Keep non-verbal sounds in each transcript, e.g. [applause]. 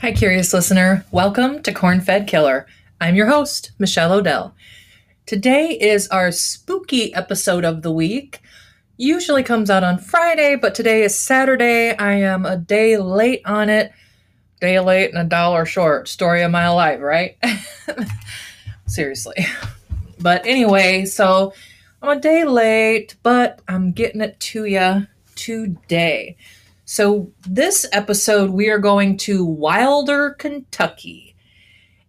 Hi, curious listener. Welcome to Corn Fed Killer. I'm your host, Michelle Odell. Today is our spooky episode of the week. Usually comes out on Friday, but today is Saturday. I am a day late on it. Day late and a dollar short. Story of my life, right? [laughs] Seriously. But anyway, so I'm a day late, but I'm getting it to you today. So, this episode, we are going to Wilder, Kentucky.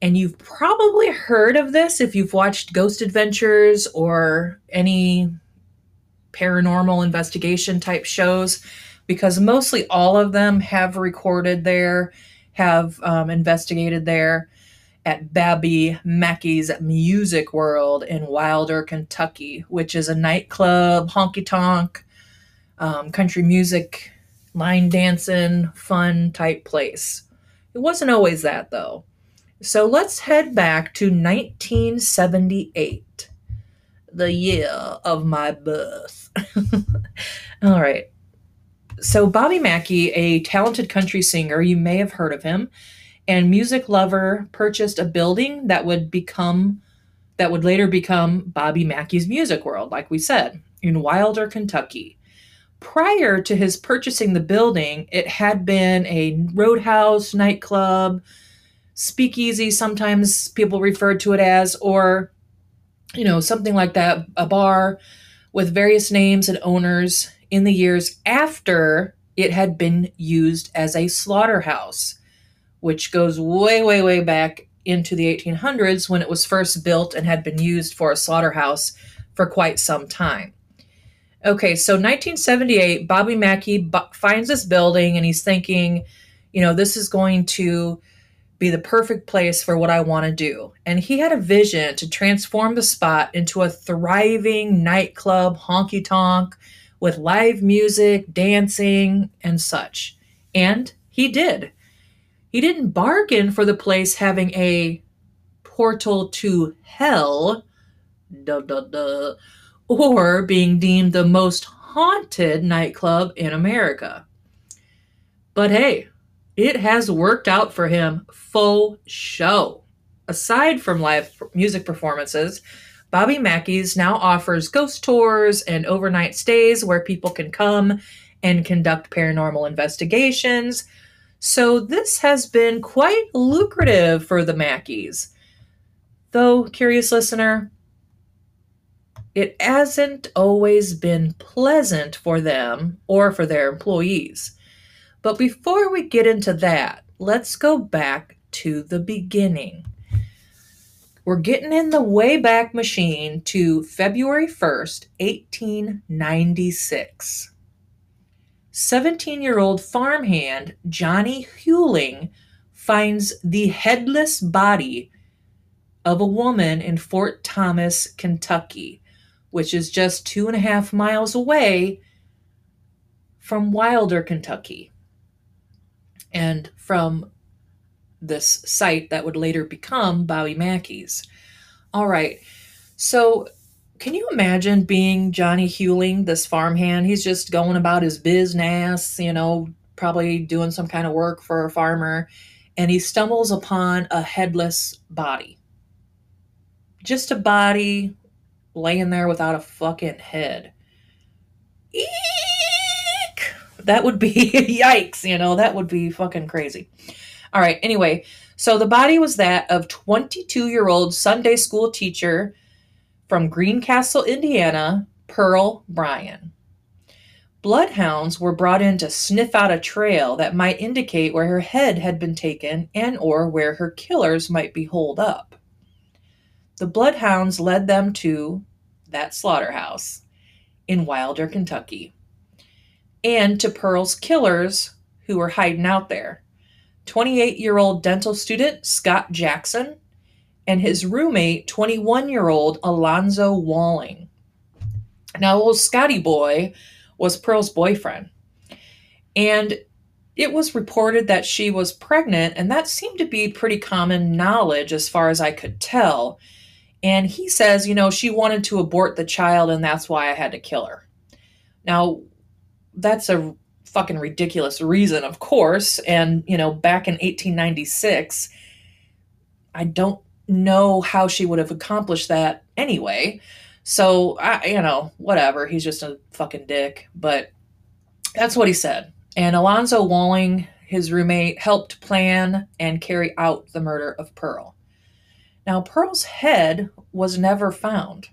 And you've probably heard of this if you've watched Ghost Adventures or any paranormal investigation type shows, because mostly all of them have recorded there, have um, investigated there at Bobby Mackey's Music World in Wilder, Kentucky, which is a nightclub, honky tonk, um, country music line dancing, fun type place. It wasn't always that though. So let's head back to 1978, the year of my birth. [laughs] All right. So, Bobby Mackey, a talented country singer, you may have heard of him, and music lover, purchased a building that would become that would later become Bobby Mackey's Music World, like we said, in Wilder, Kentucky prior to his purchasing the building, it had been a roadhouse, nightclub, speakeasy, sometimes people referred to it as, or, you know, something like that, a bar with various names and owners in the years after it had been used as a slaughterhouse, which goes way, way, way back into the 1800s when it was first built and had been used for a slaughterhouse for quite some time. Okay, so 1978, Bobby Mackey b- finds this building and he's thinking, you know, this is going to be the perfect place for what I want to do. And he had a vision to transform the spot into a thriving nightclub, honky tonk, with live music, dancing, and such. And he did. He didn't bargain for the place having a portal to hell. Duh, duh, duh or being deemed the most haunted nightclub in America. But hey, it has worked out for him full show. Aside from live music performances, Bobby Mackey's now offers ghost tours and overnight stays where people can come and conduct paranormal investigations. So this has been quite lucrative for the Mackeys. Though, curious listener, it hasn't always been pleasant for them or for their employees. But before we get into that, let's go back to the beginning. We're getting in the Wayback Machine to February 1st, 1896. 17 year old farmhand Johnny Hewling finds the headless body of a woman in Fort Thomas, Kentucky which is just two and a half miles away from Wilder, Kentucky, and from this site that would later become Bobby Mackey's. All right, so can you imagine being Johnny Hewling, this farmhand? He's just going about his business, you know, probably doing some kind of work for a farmer, and he stumbles upon a headless body. Just a body laying there without a fucking head. Eek! That would be [laughs] yikes, you know, that would be fucking crazy. All right, anyway, so the body was that of 22 year old Sunday school teacher from Greencastle, Indiana, Pearl Bryan. Bloodhounds were brought in to sniff out a trail that might indicate where her head had been taken and or where her killers might be holed up. The bloodhounds led them to that slaughterhouse in Wilder, Kentucky, and to Pearl's killers who were hiding out there 28 year old dental student Scott Jackson and his roommate, 21 year old Alonzo Walling. Now, old Scotty Boy was Pearl's boyfriend. And it was reported that she was pregnant, and that seemed to be pretty common knowledge as far as I could tell. And he says, you know, she wanted to abort the child and that's why I had to kill her. Now, that's a fucking ridiculous reason, of course. And, you know, back in 1896, I don't know how she would have accomplished that anyway. So, I, you know, whatever. He's just a fucking dick. But that's what he said. And Alonzo Walling, his roommate, helped plan and carry out the murder of Pearl. Now, Pearl's head was never found.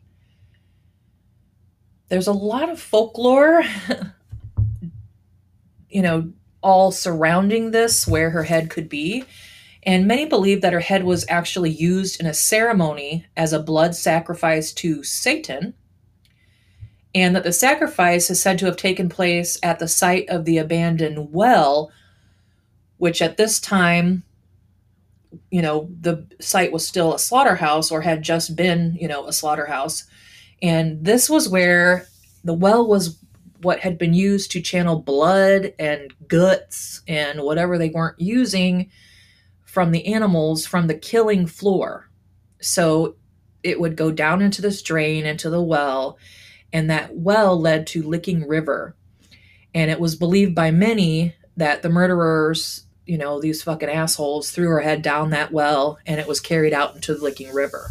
There's a lot of folklore, [laughs] you know, all surrounding this, where her head could be. And many believe that her head was actually used in a ceremony as a blood sacrifice to Satan, and that the sacrifice is said to have taken place at the site of the abandoned well, which at this time, you know, the site was still a slaughterhouse or had just been, you know, a slaughterhouse. And this was where the well was what had been used to channel blood and guts and whatever they weren't using from the animals from the killing floor. So it would go down into this drain, into the well, and that well led to Licking River. And it was believed by many that the murderers, you know, these fucking assholes, threw her head down that well and it was carried out into the Licking River.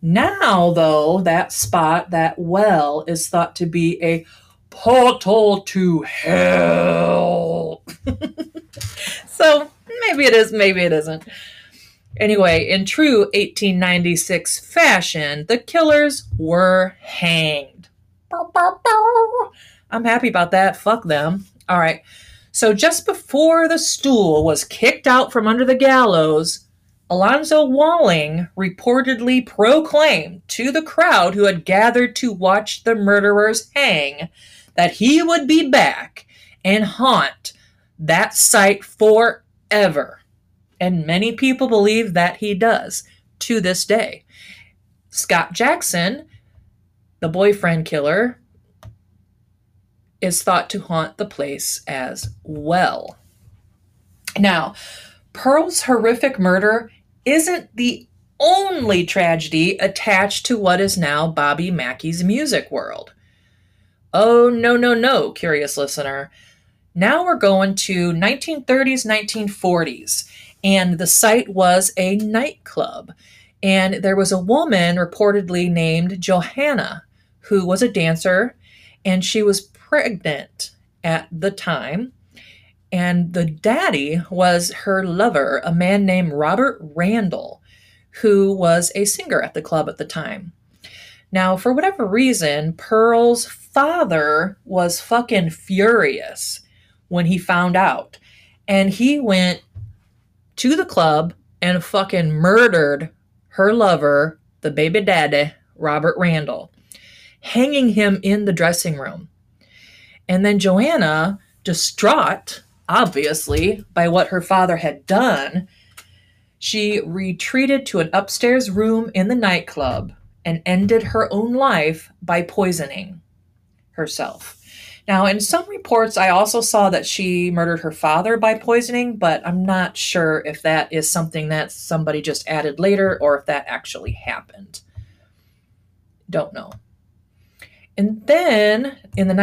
Now, though, that spot, that well, is thought to be a portal to hell. [laughs] so maybe it is, maybe it isn't. Anyway, in true 1896 fashion, the killers were hanged. I'm happy about that. Fuck them. All right. So just before the stool was kicked out from under the gallows, Alonzo Walling reportedly proclaimed to the crowd who had gathered to watch the murderers hang that he would be back and haunt that site forever. And many people believe that he does to this day. Scott Jackson, the boyfriend killer, is thought to haunt the place as well. Now, Pearl's horrific murder isn't the only tragedy attached to what is now Bobby Mackey's music world. Oh, no, no, no, curious listener. Now we're going to 1930s, 1940s, and the site was a nightclub. And there was a woman reportedly named Johanna who was a dancer, and she was pregnant at the time. And the daddy was her lover, a man named Robert Randall, who was a singer at the club at the time. Now, for whatever reason, Pearl's father was fucking furious when he found out. And he went to the club and fucking murdered her lover, the baby daddy, Robert Randall, hanging him in the dressing room. And then Joanna, distraught, obviously, by what her father had done, she retreated to an upstairs room in the nightclub and ended her own life by poisoning herself. Now, in some reports, I also saw that she murdered her father by poisoning, but I'm not sure if that is something that somebody just added later or if that actually happened. Don't know. And then in the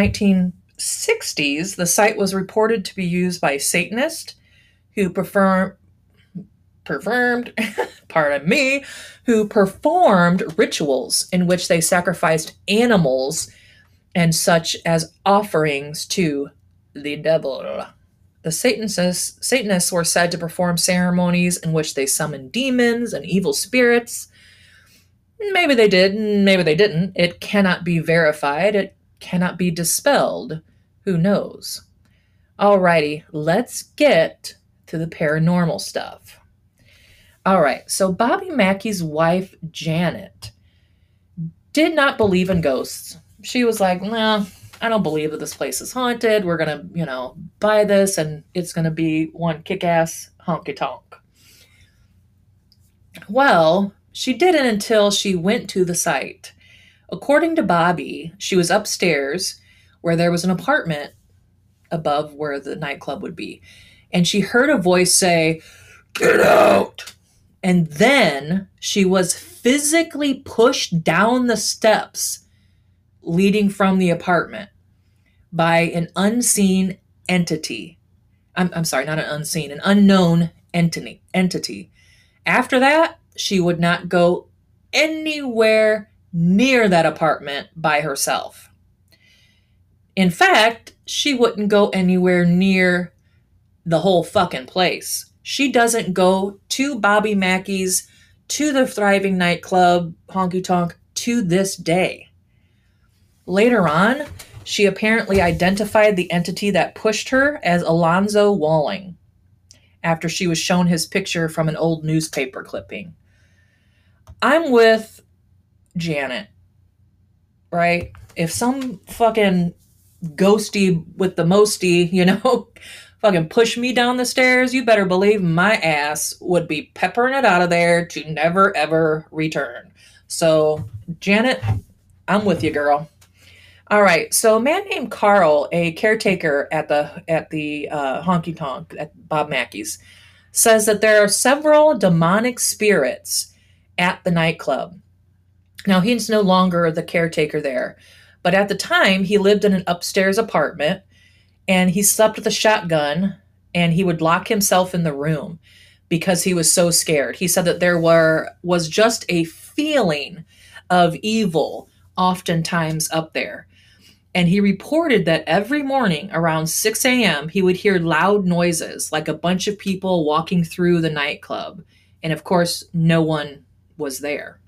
1960s, the site was reported to be used by Satanists who prefer, performed, [laughs] pardon me, who performed rituals in which they sacrificed animals and such as offerings to the devil. The Satanists, Satanists were said to perform ceremonies in which they summoned demons and evil spirits. Maybe they did, maybe they didn't. It cannot be verified, it cannot be dispelled. Who knows? Alrighty, let's get to the paranormal stuff. All right, so Bobby Mackey's wife, Janet, did not believe in ghosts she was like, nah, I don't believe that this place is haunted. We're going to, you know, buy this and it's going to be one kick ass honky tonk. Well, she didn't until she went to the site. According to Bobby, she was upstairs where there was an apartment above where the nightclub would be. And she heard a voice say, Get out! And then she was physically pushed down the steps leading from the apartment by an unseen entity. I'm, I'm sorry, not an unseen, an unknown entity. Entity. After that, she would not go anywhere near that apartment by herself. In fact, she wouldn't go anywhere near the whole fucking place. She doesn't go to Bobby Mackey's, to the thriving nightclub, honky tonk, to this day. Later on, she apparently identified the entity that pushed her as Alonzo Walling after she was shown his picture from an old newspaper clipping. I'm with Janet, right? If some fucking ghosty with the mosty, you know, [laughs] fucking push me down the stairs, you better believe my ass would be peppering it out of there to never ever return. So, Janet, I'm with you, girl. All right. So, a man named Carl, a caretaker at the at the uh, honky tonk at Bob Mackey's, says that there are several demonic spirits at the nightclub. Now, he's no longer the caretaker there, but at the time, he lived in an upstairs apartment and he slept with a shotgun and he would lock himself in the room because he was so scared. He said that there were was just a feeling of evil oftentimes up there. And he reported that every morning around 6 a.m., he would hear loud noises like a bunch of people walking through the nightclub. And of course, no one was there.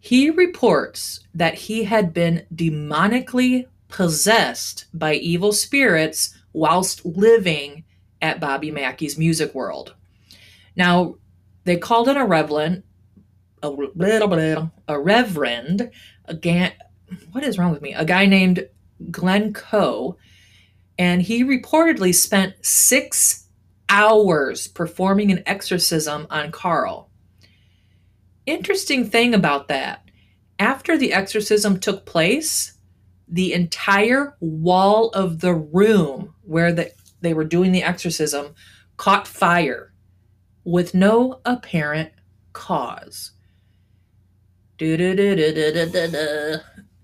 He reports that he had been demonically possessed by evil spirits whilst living at Bobby Mackey's Music World. Now, they called in a reverend, a little bit, a reverend, a what is wrong with me? A guy named Glenn Coe, and he reportedly spent six hours performing an exorcism on Carl. Interesting thing about that, after the exorcism took place, the entire wall of the room where the, they were doing the exorcism caught fire with no apparent cause.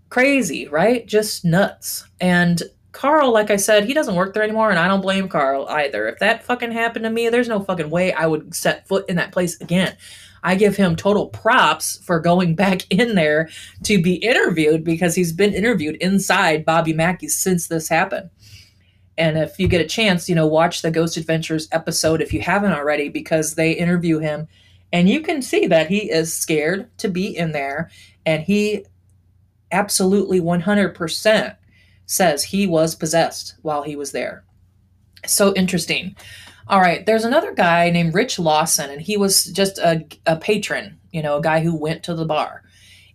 Crazy, right? Just nuts. And Carl, like I said, he doesn't work there anymore, and I don't blame Carl either. If that fucking happened to me, there's no fucking way I would set foot in that place again. I give him total props for going [laughs] back in there to be interviewed because he's been interviewed inside Bobby Mackey's since this happened. And if you get a chance, you know, watch the Ghost Adventures episode if you haven't already, because they interview him and you can see that he is scared to be in there and he absolutely 100% says he was possessed while he was there. So interesting. All right, there's another guy named Rich Lawson, and he was just a, a patron, you know, a guy who went to the bar.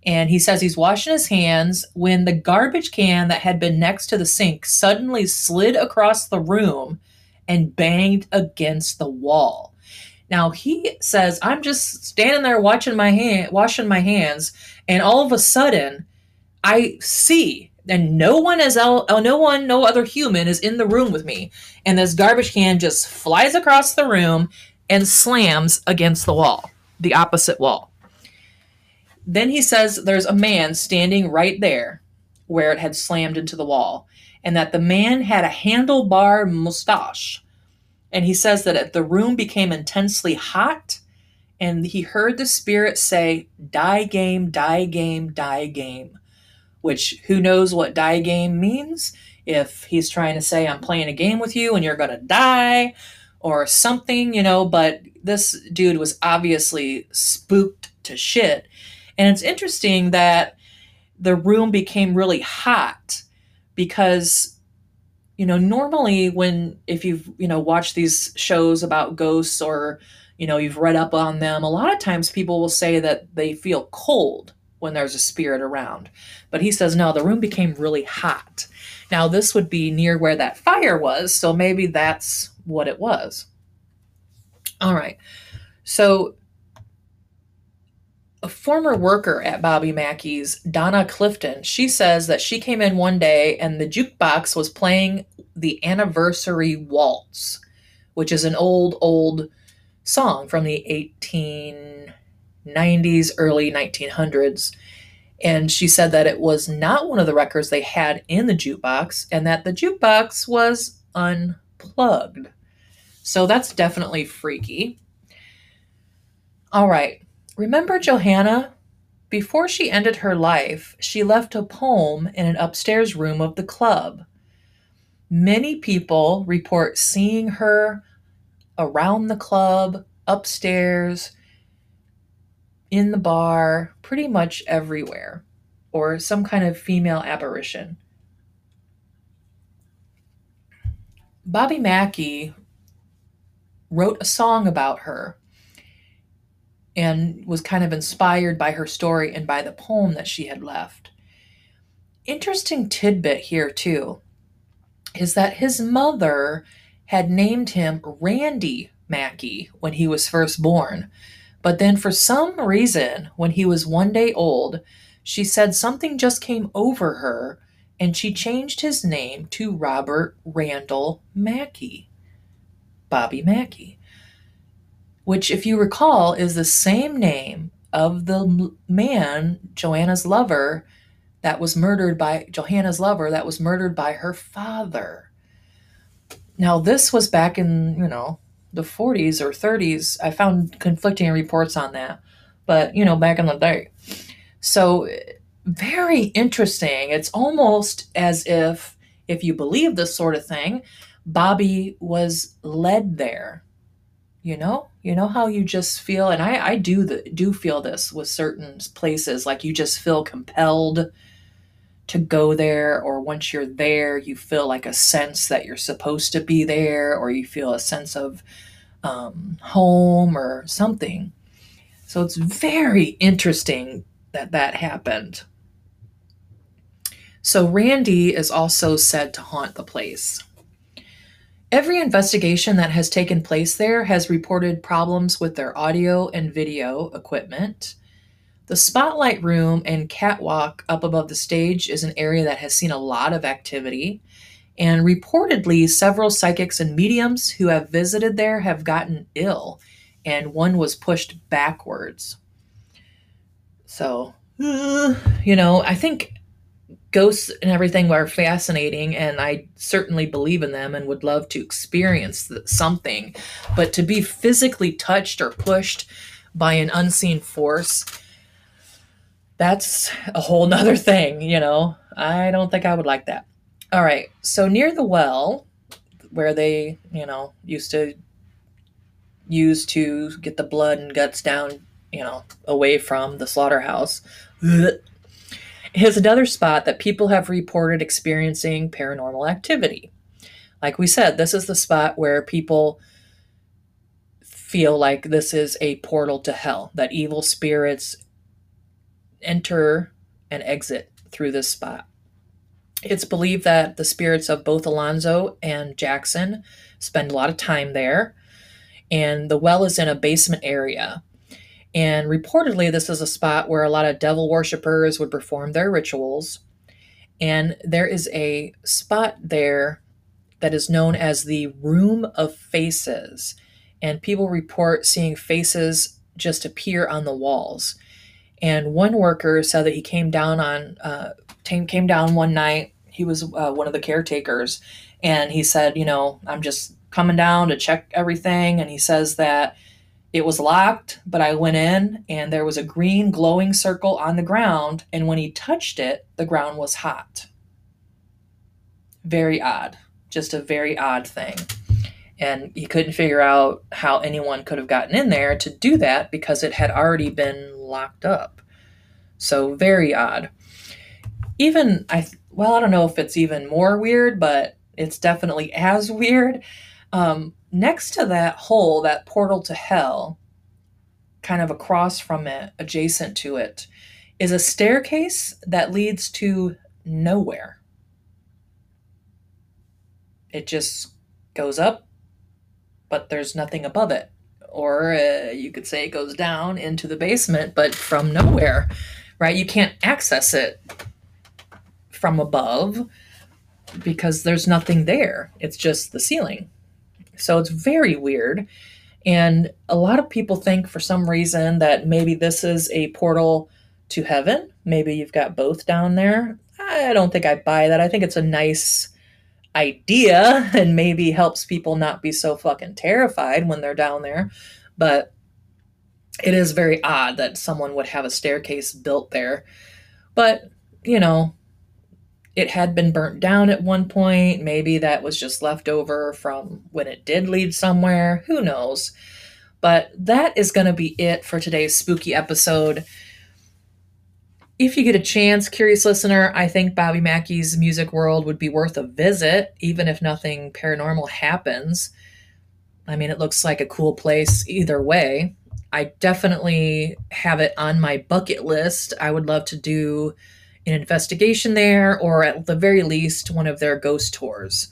And he says he's washing his hands when the garbage can that had been next to the sink suddenly slid across the room and banged against the wall. Now he says, I'm just standing there watching my hand, washing my hands, and all of a sudden I see and no one is el- uh, no one no other human is in the room with me. And this garbage can just flies across the room and slams against the wall the opposite wall. Then he says there's a man standing right there where it had slammed into the wall and that the man had a handlebar mustache. And he says that the room became intensely hot and he heard the spirit say die game die game die game which who knows what die game means. If he's trying to say i'm playing a game with you and you're going to die or something you know but this dude was obviously spooked to shit. And it's interesting that the room became really hot because you know normally when if you've you know watched these shows about ghosts or you know you've read up on them a lot of times people will say that they feel cold when there's a spirit around. But he says, no, the room became really hot. Now, this would be near where that fire was, so maybe that's what it was. All right. So, a former worker at Bobby Mackey's, Donna Clifton, she says that she came in one day and the jukebox was playing the anniversary waltz, which is an old, old song from the 18 90s, early 1900s. And she said that it was not one of the records they had in the jukebox, and that the jukebox was unplugged. So that's definitely freaky. All right. Remember Johanna? Before she ended her life, she left a poem in an upstairs room of the club. Many people report seeing her around the club, upstairs, in the bar, pretty much everywhere, or some kind of female apparition. Bobby Mackey wrote a song about her and was kind of inspired by her story and by the poem that she had left. Interesting tidbit here, too, is that his mother had named him Randy Mackey when he was first born. But then, for some reason, when he was one day old, she said something just came over her and she changed his name to Robert Randall Mackey. Bobby Mackey which, if you recall, is the same name of the man, Joanna's lover, that was murdered by Johanna's lover, that was murdered by her father. Now, this was back in, you know, the 40s or 30s. I found conflicting reports on that, but, you know, back in the day. So, very interesting. It's almost as if, if you believe this sort of thing, Bobby was led there you know you know how you just feel and i i do the, do feel this with certain places like you just feel compelled to go there or once you're there you feel like a sense that you're supposed to be there or you feel a sense of um, home or something. So it's very interesting that that happened. So randy is also said to haunt the place. Every investigation that has taken place there has reported problems with their audio and video equipment. The spotlight room and catwalk up above the stage is an area that has seen a lot of activity. And reportedly, several psychics and mediums who have visited there have gotten ill, and one was pushed backwards. So, [sighs] you know, I think ghosts and everything are fascinating and i certainly believe in them and would love to experience something but to be physically touched or pushed by an unseen force that's a whole nother [laughs] thing you know i don't think i would like that all right so near the well where they you know used to use to get the blood and guts down you know away from the slaughterhouse [sniffs] is another spot that people have reported experiencing paranormal activity. Like we said, this is the spot where people feel like this is a portal to hell, that evil spirits enter and exit through this spot. It's believed that the spirits of both Alonzo and Jackson spend a lot of time there, and the well is in a basement area. And reportedly, this is a spot where a lot of devil worshippers would perform their rituals. And there is a spot there that is known as the Room of Faces. And people report seeing faces just appear on the walls. And one worker said that he came down on uh, came down one night. He was uh, one of the caretakers, and he said, "You know, I'm just coming down to check everything." And he says that it was locked, but I went in and there was a green glowing circle on the ground. And when he touched it, the ground was hot. Very odd. Just a very odd thing. And he couldn't figure out how anyone could have gotten in there to do that because it had already been locked up. So, very odd. Even, I, well, I don't know if it's even more weird, but it's definitely [laughs] as weird. Um, next to that hole, that portal to hell, kind of across from it, adjacent to it, is a staircase that leads to nowhere. It just goes up, but there's nothing above it. Or uh, you could say it goes down into the basement, but from nowhere, right? You can't access it from above because there's nothing there. It's just the ceiling. So it's very weird. And a lot of people think for some reason that maybe this is a portal to heaven. Maybe you've got both down there. I don't think I buy that. I think it's a nice idea [laughs] and maybe helps people not be so fucking terrified when they're down there. But it is very odd that someone would have a staircase built there. But, you know, it had been burnt down at one point. Maybe that was just left over from when it did lead somewhere. Who knows? But that is going to be it for today's spooky episode. If you get a chance, curious listener, I think Bobby Mackey's music world would be worth a visit, even if nothing paranormal happens. I mean, it looks like a cool place either way. I definitely have it on my bucket list. I would love to do an investigation there, or at the very least, one of their ghost tours.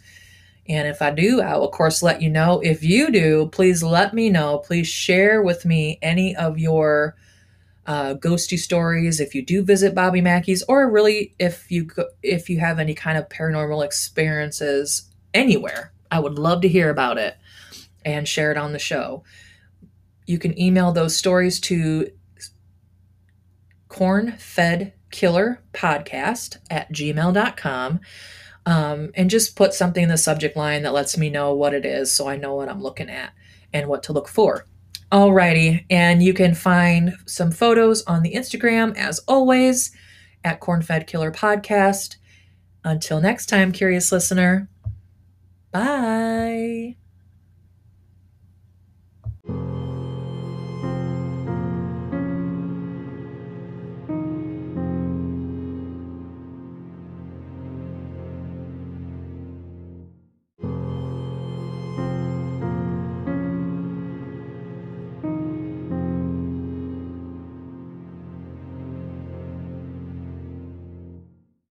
And if I do, I will, of course, let you know. If you do, please let me know. Please share with me any of your uh, ghosty stories if you do visit Bobby Mackey's, or really if you if you have any kind of paranormal experiences anywhere. I would love to hear about it and share it on the show. You can email those stories to cornfedkillerpodcast at gmail.com. Um, and just put something in the subject line that lets me know what it is so I know what I'm looking at and what to look for. Alrighty, and you can find some photos on the Instagram as always at Cornfed Killer Podcast. Until next time, curious listener, bye.